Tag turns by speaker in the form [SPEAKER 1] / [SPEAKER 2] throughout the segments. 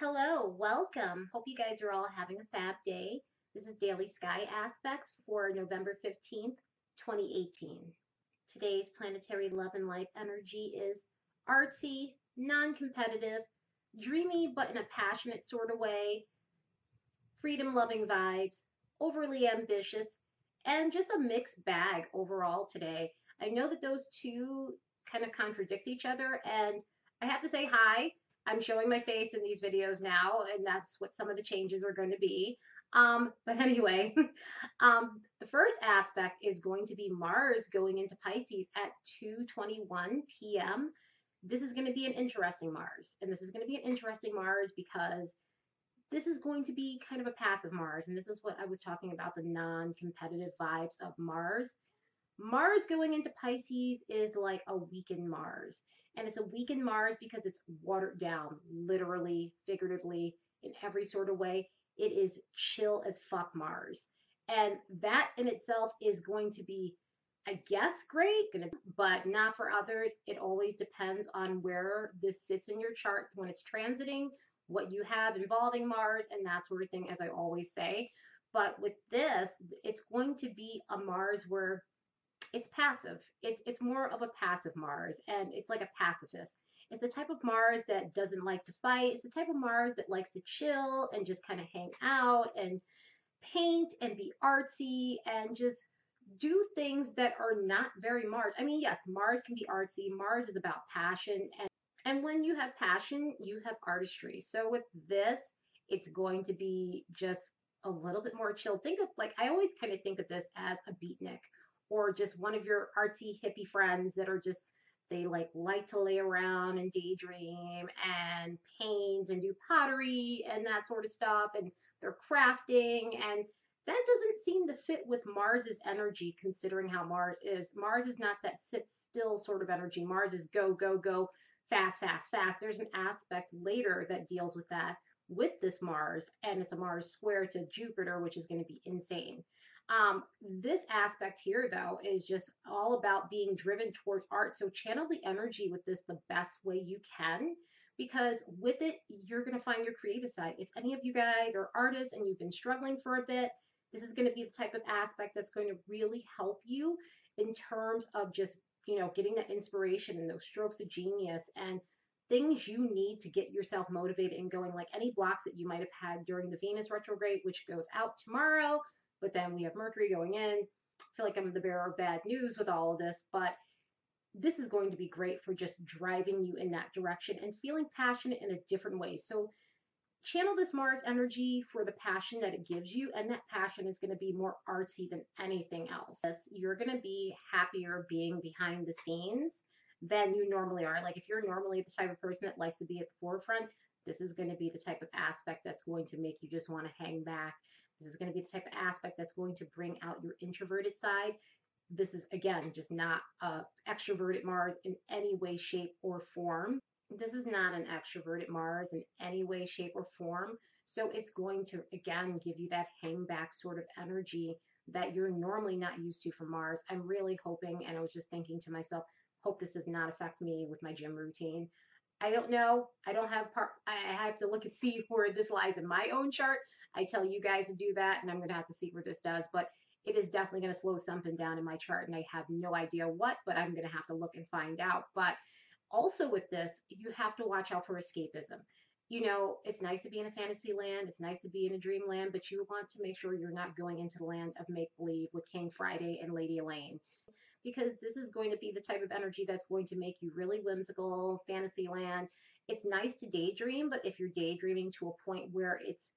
[SPEAKER 1] Hello, welcome. Hope you guys are all having a fab day. This is Daily Sky Aspects for November 15th, 2018. Today's planetary love and life energy is artsy, non-competitive, dreamy but in a passionate sort of way, freedom-loving vibes, overly ambitious, and just a mixed bag overall today. I know that those two kind of contradict each other and I have to say hi I'm showing my face in these videos now, and that's what some of the changes are going to be. Um, but anyway, um, the first aspect is going to be Mars going into Pisces at 2:21 p.m. This is going to be an interesting Mars, and this is going to be an interesting Mars because this is going to be kind of a passive Mars, and this is what I was talking about the non-competitive vibes of Mars. Mars going into Pisces is like a weakened Mars. And it's a weakened Mars because it's watered down, literally, figuratively, in every sort of way. It is chill as fuck Mars. And that in itself is going to be, I guess, great, but not for others. It always depends on where this sits in your chart when it's transiting, what you have involving Mars, and that sort of thing, as I always say. But with this, it's going to be a Mars where it's passive. It's it's more of a passive Mars, and it's like a pacifist. It's the type of Mars that doesn't like to fight. It's the type of Mars that likes to chill and just kind of hang out and paint and be artsy and just do things that are not very Mars. I mean, yes, Mars can be artsy. Mars is about passion and and when you have passion, you have artistry. So with this, it's going to be just a little bit more chill. Think of like I always kind of think of this as a beatnik or just one of your artsy hippie friends that are just they like like to lay around and daydream and paint and do pottery and that sort of stuff and they're crafting and that doesn't seem to fit with Mars's energy considering how Mars is. Mars is not that sit still sort of energy. Mars is go go go fast fast fast. There's an aspect later that deals with that with this Mars and it's a Mars square to Jupiter which is going to be insane. Um, this aspect here, though, is just all about being driven towards art. So channel the energy with this the best way you can because with it, you're going to find your creative side. If any of you guys are artists and you've been struggling for a bit, this is going to be the type of aspect that's going to really help you in terms of just, you know, getting that inspiration and those strokes of genius and things you need to get yourself motivated and going like any blocks that you might have had during the Venus retrograde, which goes out tomorrow but then we have Mercury going in. I feel like I'm the bearer of bad news with all of this, but this is going to be great for just driving you in that direction and feeling passionate in a different way. So channel this Mars energy for the passion that it gives you, and that passion is going to be more artsy than anything else. You're going to be happier being behind the scenes than you normally are. Like if you're normally the type of person that likes to be at the forefront, this is going to be the type of aspect that's going to make you just want to hang back this is going to be the type of aspect that's going to bring out your introverted side. This is, again, just not a extroverted Mars in any way, shape, or form. This is not an extroverted Mars in any way, shape, or form. So it's going to, again, give you that hang back sort of energy that you're normally not used to from Mars. I'm really hoping, and I was just thinking to myself, hope this does not affect me with my gym routine. I don't know. I don't have part. I have to look and see where this lies in my own chart. I tell you guys to do that, and I'm going to have to see where this does. But it is definitely going to slow something down in my chart, and I have no idea what. But I'm going to have to look and find out. But also with this, you have to watch out for escapism. You know, it's nice to be in a fantasy land. It's nice to be in a dreamland, but you want to make sure you're not going into the land of make believe with King Friday and Lady Elaine because this is going to be the type of energy that's going to make you really whimsical, fantasy land. It's nice to daydream, but if you're daydreaming to a point where it's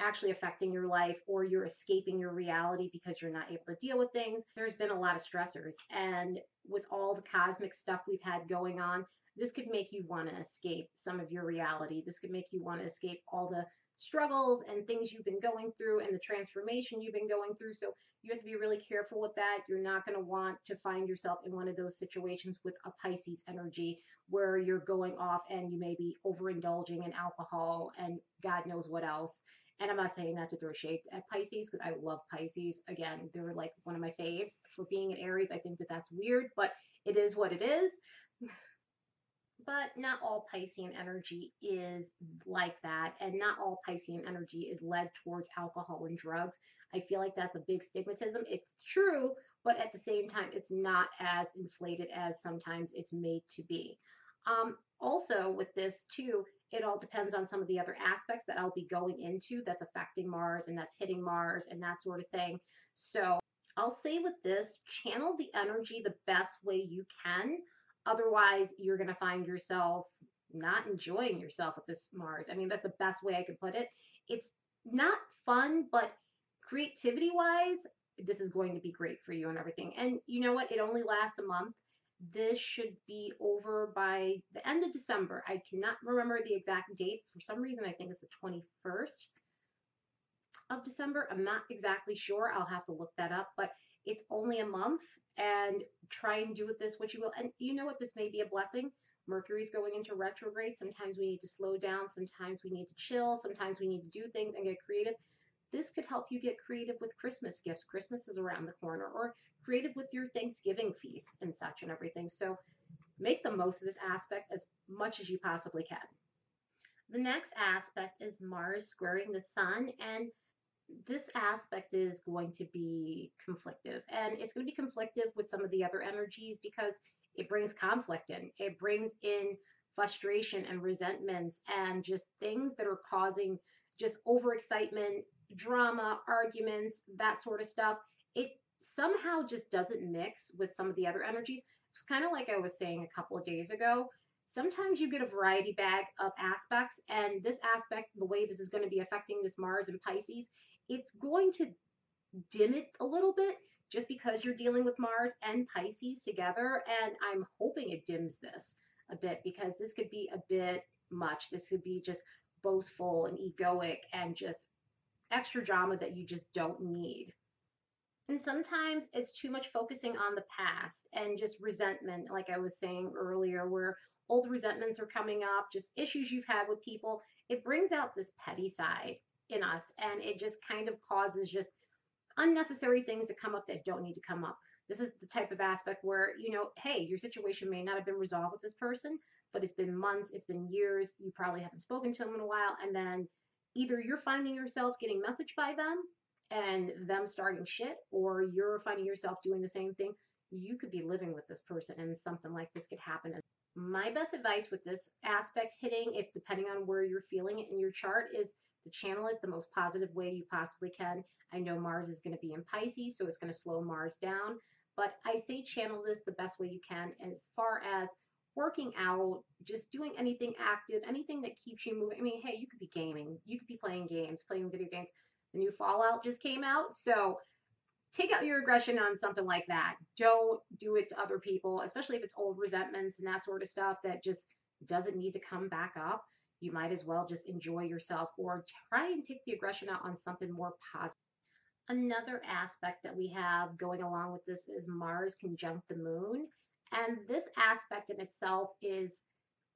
[SPEAKER 1] actually affecting your life or you're escaping your reality because you're not able to deal with things, there's been a lot of stressors. And with all the cosmic stuff we've had going on, this could make you want to escape some of your reality. This could make you want to escape all the struggles and things you've been going through and the transformation you've been going through. So you have to be really careful with that. You're not going to want to find yourself in one of those situations with a Pisces energy where you're going off and you may be overindulging in alcohol and God knows what else. And I'm not saying that to throw shade at Pisces because I love Pisces. Again, they're like one of my faves. For being an Aries, I think that that's weird, but it is what it is. but not all Piscean energy is like that, and not all Piscean energy is led towards alcohol and drugs. I feel like that's a big stigmatism. It's true, but at the same time, it's not as inflated as sometimes it's made to be. Um, also, with this too, it all depends on some of the other aspects that I'll be going into that's affecting Mars and that's hitting Mars and that sort of thing. So I'll say with this, channel the energy the best way you can. Otherwise, you're going to find yourself not enjoying yourself with this Mars. I mean, that's the best way I could put it. It's not fun, but creativity wise, this is going to be great for you and everything. And you know what? It only lasts a month. This should be over by the end of December. I cannot remember the exact date. For some reason, I think it's the 21st of December. I'm not exactly sure. I'll have to look that up, but it's only a month and try and do with this what you will. And you know what? This may be a blessing. Mercury's going into retrograde. Sometimes we need to slow down. Sometimes we need to chill. Sometimes we need to do things and get creative. This could help you get creative with Christmas gifts. Christmas is around the corner, or creative with your Thanksgiving feast and such and everything. So make the most of this aspect as much as you possibly can. The next aspect is Mars squaring the Sun, and this aspect is going to be conflictive and it's going to be conflictive with some of the other energies because it brings conflict in it brings in frustration and resentments and just things that are causing just overexcitement drama arguments that sort of stuff it somehow just doesn't mix with some of the other energies it's kind of like i was saying a couple of days ago sometimes you get a variety bag of aspects and this aspect the way this is going to be affecting this mars and pisces it's going to dim it a little bit just because you're dealing with Mars and Pisces together. And I'm hoping it dims this a bit because this could be a bit much. This could be just boastful and egoic and just extra drama that you just don't need. And sometimes it's too much focusing on the past and just resentment, like I was saying earlier, where old resentments are coming up, just issues you've had with people. It brings out this petty side in us and it just kind of causes just unnecessary things to come up that don't need to come up. This is the type of aspect where, you know, hey, your situation may not have been resolved with this person, but it's been months, it's been years, you probably haven't spoken to them in a while, and then either you're finding yourself getting messaged by them and them starting shit, or you're finding yourself doing the same thing. You could be living with this person and something like this could happen. My best advice with this aspect hitting, if depending on where you're feeling it in your chart, is to channel it the most positive way you possibly can. I know Mars is going to be in Pisces, so it's going to slow Mars down. But I say channel this the best way you can as far as working out, just doing anything active, anything that keeps you moving. I mean, hey, you could be gaming, you could be playing games, playing video games. The new Fallout just came out, so take out your aggression on something like that. Don't do it to other people, especially if it's old resentments and that sort of stuff that just doesn't need to come back up you might as well just enjoy yourself or try and take the aggression out on something more positive. Another aspect that we have going along with this is Mars conjunct the moon. And this aspect in itself is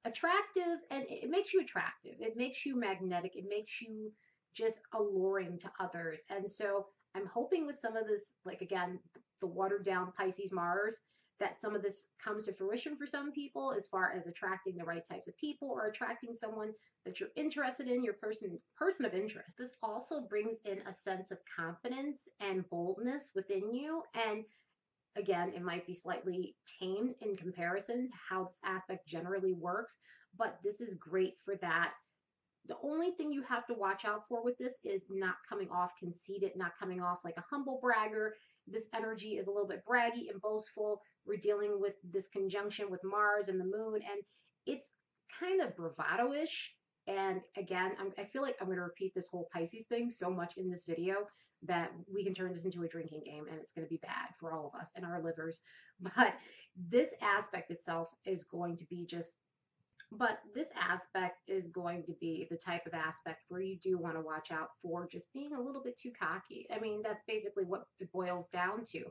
[SPEAKER 1] attractive and it makes you attractive. It makes you magnetic. It makes you just alluring to others. And so I'm hoping with some of this, like again, the watered down Pisces Mars, that some of this comes to fruition for some people as far as attracting the right types of people or attracting someone that you're interested in, your person person of interest. This also brings in a sense of confidence and boldness within you and again, it might be slightly tamed in comparison to how this aspect generally works, but this is great for that the only thing you have to watch out for with this is not coming off conceited, not coming off like a humble bragger. This energy is a little bit braggy and boastful. We're dealing with this conjunction with Mars and the moon, and it's kind of bravado-ish. And again, I'm, I feel like I'm going to repeat this whole Pisces thing so much in this video that we can turn this into a drinking game and it's going to be bad for all of us and our livers. But this aspect itself is going to be just but this aspect is going to be the type of aspect where you do want to watch out for just being a little bit too cocky. I mean, that's basically what it boils down to.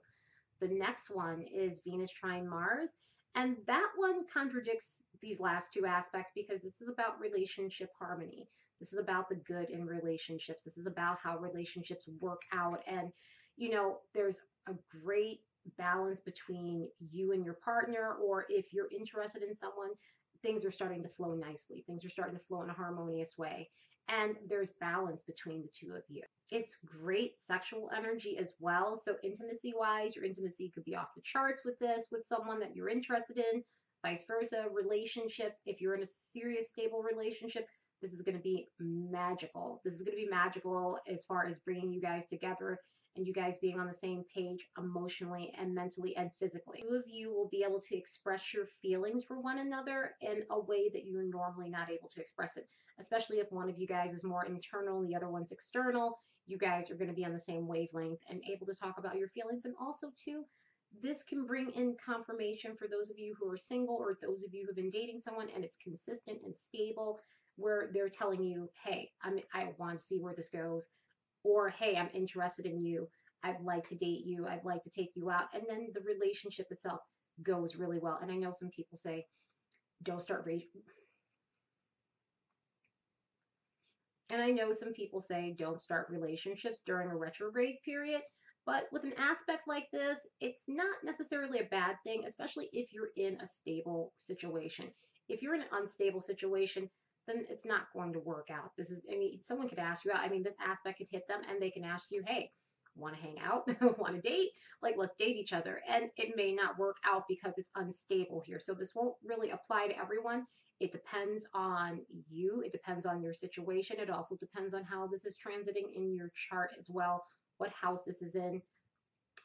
[SPEAKER 1] The next one is Venus trine Mars. And that one contradicts these last two aspects because this is about relationship harmony. This is about the good in relationships. This is about how relationships work out. And, you know, there's a great balance between you and your partner, or if you're interested in someone, things are starting to flow nicely. Things are starting to flow in a harmonious way. And there's balance between the two of you. It's great sexual energy as well. So, intimacy wise, your intimacy could be off the charts with this, with someone that you're interested in, vice versa. Relationships, if you're in a serious, stable relationship, this is going to be magical. This is going to be magical as far as bringing you guys together and you guys being on the same page emotionally and mentally and physically. Two of you will be able to express your feelings for one another in a way that you're normally not able to express it, especially if one of you guys is more internal and the other one's external. You guys are going to be on the same wavelength and able to talk about your feelings. And also, too, this can bring in confirmation for those of you who are single or those of you who've been dating someone and it's consistent and stable where they're telling you, hey, I'm, I want to see where this goes or hey, I'm interested in you. I'd like to date you. I'd like to take you out. And then the relationship itself goes really well. And I know some people say, don't start and I know some people say don't start relationships during a retrograde period. But with an aspect like this, it's not necessarily a bad thing, especially if you're in a stable situation. If you're in an unstable situation, then it's not going to work out. This is, I mean, someone could ask you out. I mean, this aspect could hit them and they can ask you, hey, want to hang out, want to date, like let's date each other. And it may not work out because it's unstable here. So this won't really apply to everyone. It depends on you. It depends on your situation. It also depends on how this is transiting in your chart as well, what house this is in,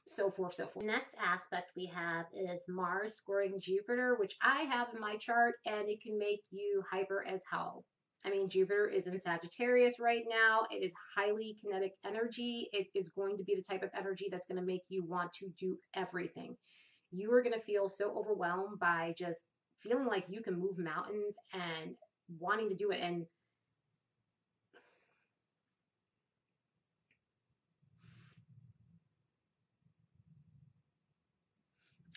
[SPEAKER 1] so forth, so forth. Next aspect we have is Mars squaring Jupiter, which I have in my chart, and it can make you hyper as hell. I mean, Jupiter is in Sagittarius right now. It is highly kinetic energy. It is going to be the type of energy that's going to make you want to do everything. You are going to feel so overwhelmed by just feeling like you can move mountains and wanting to do it. And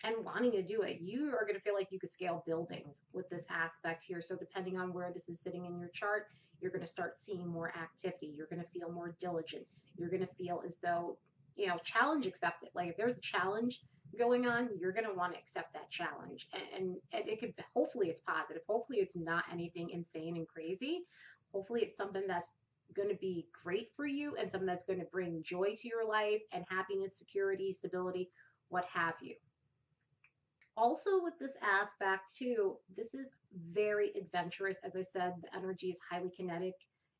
[SPEAKER 1] and wanting to do it, you are going to feel like you could scale buildings with this aspect here. So depending on where this is sitting in your chart, you're going to start seeing more activity. You're going to feel more diligent. You're going to feel as though, you know, challenge accepted. Like if there's a challenge going on, you're going to want to accept that challenge. And, and it could, hopefully it's positive. Hopefully it's not anything insane and crazy. Hopefully it's something that's going to be great for you and something that's going to bring joy to your life and happiness, security, stability, what have you also with this aspect too, this is very adventurous. As I said, the energy is highly kinetic.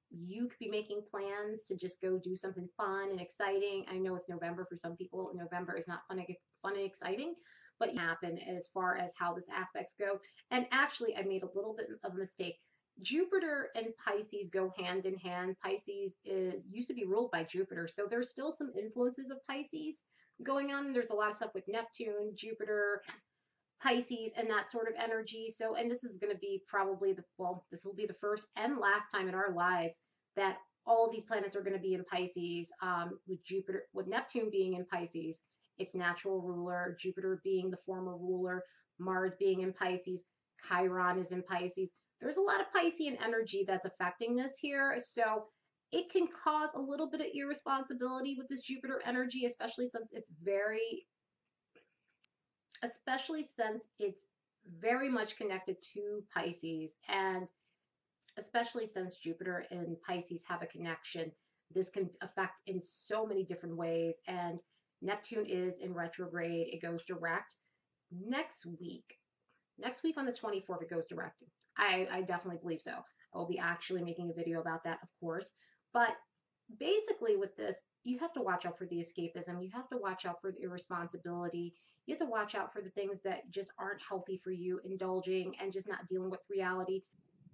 [SPEAKER 1] You could be making plans to just go do something fun and exciting. I know it's November for some people. November is not fun, fun and exciting, but happen as far as how this aspect goes. And actually, I made a little bit of a mistake. Jupiter and Pisces go hand in hand. Pisces is, used to be ruled by Jupiter, so there's still some influences of Pisces going on. There's a lot of stuff with Neptune, Jupiter, Pisces and that sort of energy. So, and this is going to be probably the, well, this will be the first and last time in our lives that all these planets are going to be in Pisces, um, with Jupiter, with Neptune being in Pisces, its natural ruler, Jupiter being the former ruler, Mars being in Pisces, Chiron is in Pisces. There's a lot of Piscean energy that's affecting this here. So it can cause a little bit of irresponsibility with this Jupiter energy, especially since it's very especially since it's very much connected to Pisces and especially since Jupiter and Pisces have a connection, this can affect in so many different ways. And Neptune is in retrograde, it goes direct next week. Next week on the 24th, it goes direct. I, I definitely believe so. I will be actually making a video about that, of course. But basically, with this, you have to watch out for the escapism. You have to watch out for the irresponsibility. You have to watch out for the things that just aren't healthy for you, indulging and just not dealing with reality.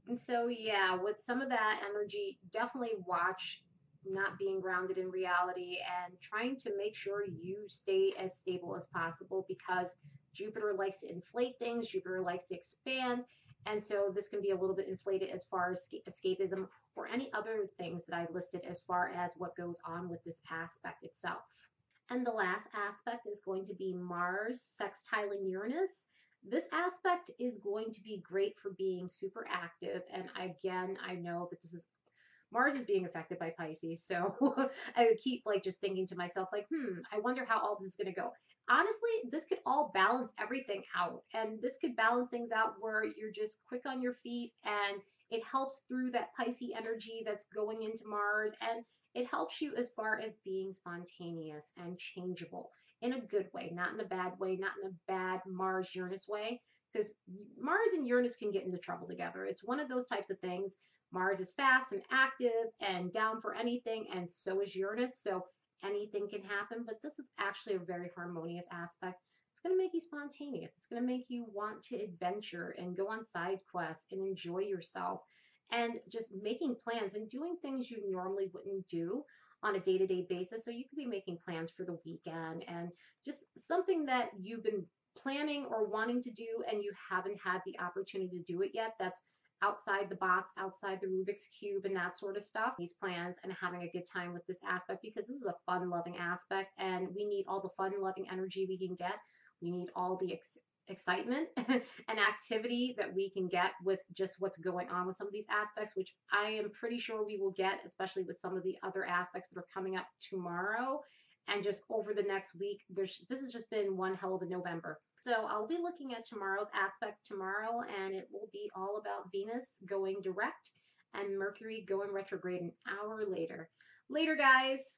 [SPEAKER 1] And so, yeah, with some of that energy, definitely watch not being grounded in reality and trying to make sure you stay as stable as possible because Jupiter likes to inflate things, Jupiter likes to expand. And so this can be a little bit inflated as far as escapism or any other things that I listed as far as what goes on with this aspect itself. And the last aspect is going to be Mars sextiling Uranus. This aspect is going to be great for being super active. And again, I know that this is Mars is being affected by Pisces. So I keep like just thinking to myself, like, hmm, I wonder how all this is going to go. Honestly, this could all balance everything out. And this could balance things out where you're just quick on your feet and it helps through that Pisces energy that's going into Mars. And it helps you as far as being spontaneous and changeable in a good way, not in a bad way, not in a bad Mars Uranus way. Because Mars and Uranus can get into trouble together. It's one of those types of things Mars is fast and active and down for anything, and so is Uranus. So anything can happen, but this is actually a very harmonious aspect. Going to make you spontaneous. It's going to make you want to adventure and go on side quests and enjoy yourself and just making plans and doing things you normally wouldn't do on a day to day basis. So you could be making plans for the weekend and just something that you've been planning or wanting to do and you haven't had the opportunity to do it yet. That's outside the box, outside the Rubik's Cube, and that sort of stuff. These plans and having a good time with this aspect because this is a fun loving aspect and we need all the fun loving energy we can get. We need all the ex- excitement and activity that we can get with just what's going on with some of these aspects, which I am pretty sure we will get, especially with some of the other aspects that are coming up tomorrow and just over the next week. There's this has just been one hell of a November. So I'll be looking at tomorrow's aspects tomorrow, and it will be all about Venus going direct and Mercury going retrograde an hour later. Later, guys.